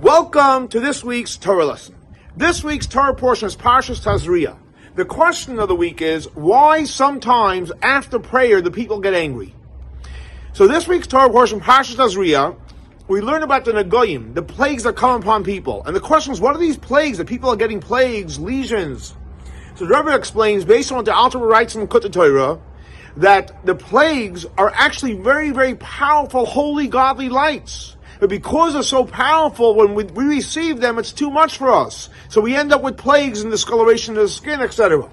Welcome to this week's Torah lesson. This week's Torah portion is Parshas Tazria. The question of the week is why sometimes after prayer the people get angry. So this week's Torah portion, Parshas Tazria, we learn about the Nagoyim, the plagues that come upon people. And the question is, what are these plagues that people are getting plagues, lesions? So the Rebbe explains, based on the Alter writes in Likkutei Torah, that the plagues are actually very, very powerful, holy, godly lights. But because they're so powerful, when we, we receive them, it's too much for us. So we end up with plagues and discoloration of the skin, etc.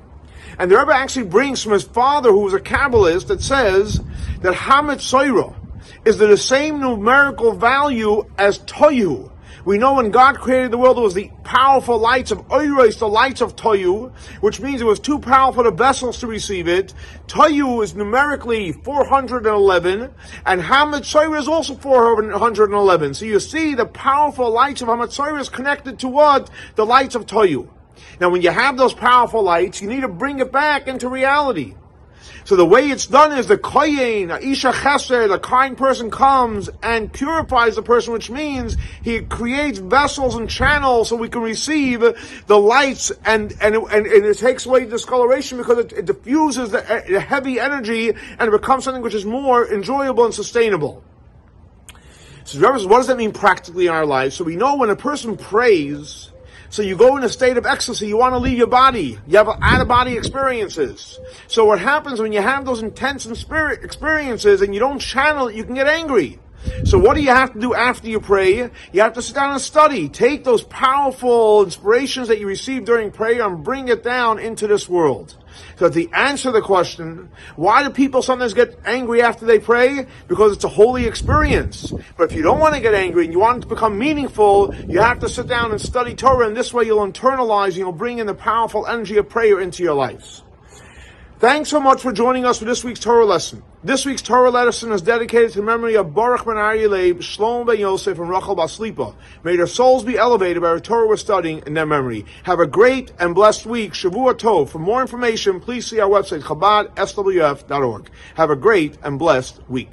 And the Rebbe actually brings from his father, who was a Kabbalist, that says that Hamatzoyer is the same numerical value as Toyu. We know when God created the world, it was the powerful lights of Oiros, the lights of Toyu, which means it was too powerful the vessels to receive it. Toyu is numerically 411, and Hamatzoyer is also 411. So you see the powerful lights of Hamatzoyer is connected to what? The lights of Toyu. Now when you have those powerful lights, you need to bring it back into reality. So the way it's done is the koyin, isha chesed, a kind person comes and purifies the person, which means he creates vessels and channels so we can receive the lights and and and, and it takes away discoloration because it, it diffuses the, the heavy energy and it becomes something which is more enjoyable and sustainable. So what does that mean practically in our lives? So we know when a person prays, so you go in a state of ecstasy, you want to leave your body. You have out of body experiences. So what happens when you have those intense and spirit experiences and you don't channel it, you can get angry. So what do you have to do after you pray? You have to sit down and study. Take those powerful inspirations that you receive during prayer and bring it down into this world. So the answer to the question, why do people sometimes get angry after they pray? Because it's a holy experience. But if you don't want to get angry and you want it to become meaningful, you have to sit down and study Torah and this way you'll internalize and you'll bring in the powerful energy of prayer into your lives. Thanks so much for joining us for this week's Torah lesson. This week's Torah lesson is dedicated to the memory of Baruch ben Aryeh Leib, Shlomo ben Yosef, and Rachel Baslipa. May their souls be elevated by the Torah we're studying in their memory. Have a great and blessed week. Shavua Tov. For more information, please see our website, chabad.swf.org. Have a great and blessed week.